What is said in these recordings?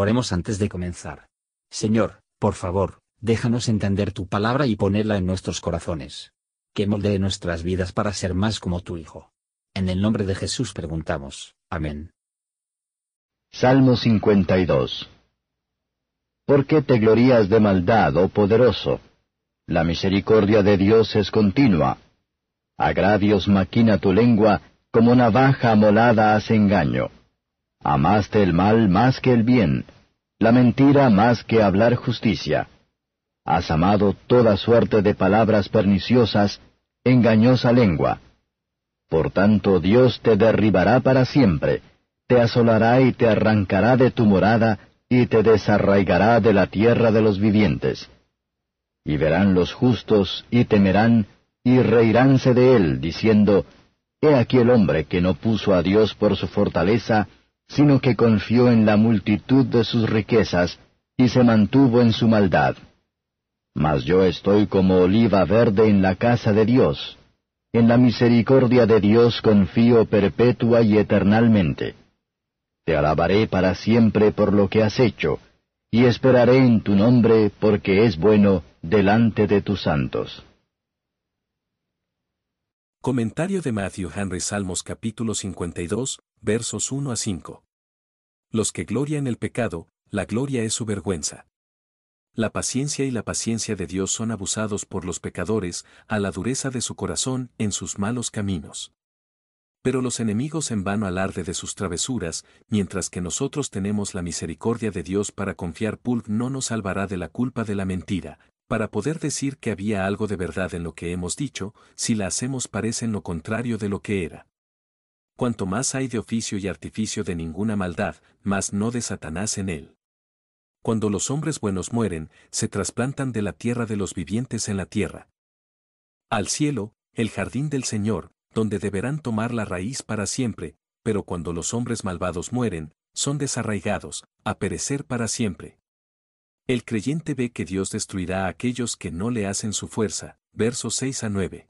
Oremos antes de comenzar. Señor, por favor, déjanos entender tu palabra y ponerla en nuestros corazones. Que moldee nuestras vidas para ser más como tu Hijo. En el nombre de Jesús preguntamos. Amén. Salmo 52 ¿Por qué te glorías de maldad, oh poderoso? La misericordia de Dios es continua. Agravios maquina tu lengua, como navaja amolada hace engaño. Amaste el mal más que el bien, la mentira más que hablar justicia. Has amado toda suerte de palabras perniciosas, engañosa lengua. Por tanto Dios te derribará para siempre, te asolará y te arrancará de tu morada, y te desarraigará de la tierra de los vivientes. Y verán los justos, y temerán, y reiránse de él, diciendo, He aquí el hombre que no puso a Dios por su fortaleza, sino que confió en la multitud de sus riquezas, y se mantuvo en su maldad. Mas yo estoy como oliva verde en la casa de Dios. En la misericordia de Dios confío perpetua y eternalmente. Te alabaré para siempre por lo que has hecho, y esperaré en tu nombre porque es bueno delante de tus santos. Comentario de Matthew Henry Salmos capítulo 52, versos 1 a 5. Los que glorian el pecado, la gloria es su vergüenza. La paciencia y la paciencia de Dios son abusados por los pecadores, a la dureza de su corazón, en sus malos caminos. Pero los enemigos en vano alarde de sus travesuras, mientras que nosotros tenemos la misericordia de Dios para confiar Pulg no nos salvará de la culpa de la mentira, para poder decir que había algo de verdad en lo que hemos dicho, si la hacemos parece en lo contrario de lo que era. Cuanto más hay de oficio y artificio de ninguna maldad, más no de Satanás en él. Cuando los hombres buenos mueren, se trasplantan de la tierra de los vivientes en la tierra. Al cielo, el jardín del Señor, donde deberán tomar la raíz para siempre, pero cuando los hombres malvados mueren, son desarraigados, a perecer para siempre. El creyente ve que Dios destruirá a aquellos que no le hacen su fuerza, versos 6 a 9.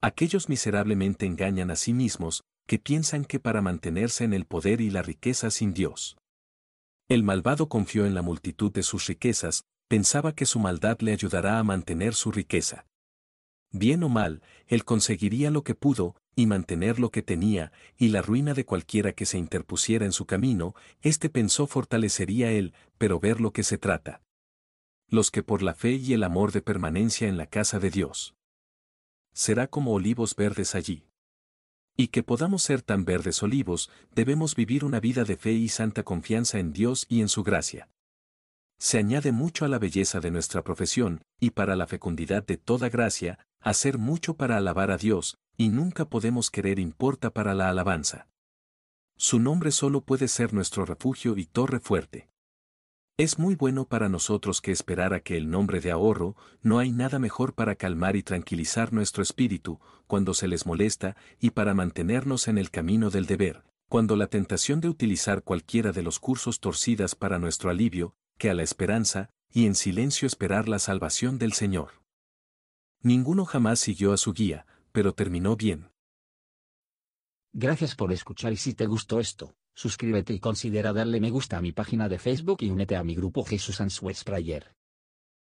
Aquellos miserablemente engañan a sí mismos, que piensan que para mantenerse en el poder y la riqueza sin Dios. El malvado confió en la multitud de sus riquezas, pensaba que su maldad le ayudará a mantener su riqueza. Bien o mal, él conseguiría lo que pudo, y mantener lo que tenía, y la ruina de cualquiera que se interpusiera en su camino, éste pensó fortalecería él, pero ver lo que se trata. Los que por la fe y el amor de permanencia en la casa de Dios. Será como olivos verdes allí. Y que podamos ser tan verdes olivos, debemos vivir una vida de fe y santa confianza en Dios y en su gracia. Se añade mucho a la belleza de nuestra profesión, y para la fecundidad de toda gracia, hacer mucho para alabar a Dios, y nunca podemos querer importa para la alabanza. Su nombre solo puede ser nuestro refugio y torre fuerte. Es muy bueno para nosotros que esperar a que el nombre de ahorro, no hay nada mejor para calmar y tranquilizar nuestro espíritu, cuando se les molesta, y para mantenernos en el camino del deber, cuando la tentación de utilizar cualquiera de los cursos torcidas para nuestro alivio, que a la esperanza, y en silencio esperar la salvación del Señor. Ninguno jamás siguió a su guía, pero terminó bien. Gracias por escuchar y si te gustó esto, suscríbete y considera darle me gusta a mi página de Facebook y únete a mi grupo Jesús Answers Prayer.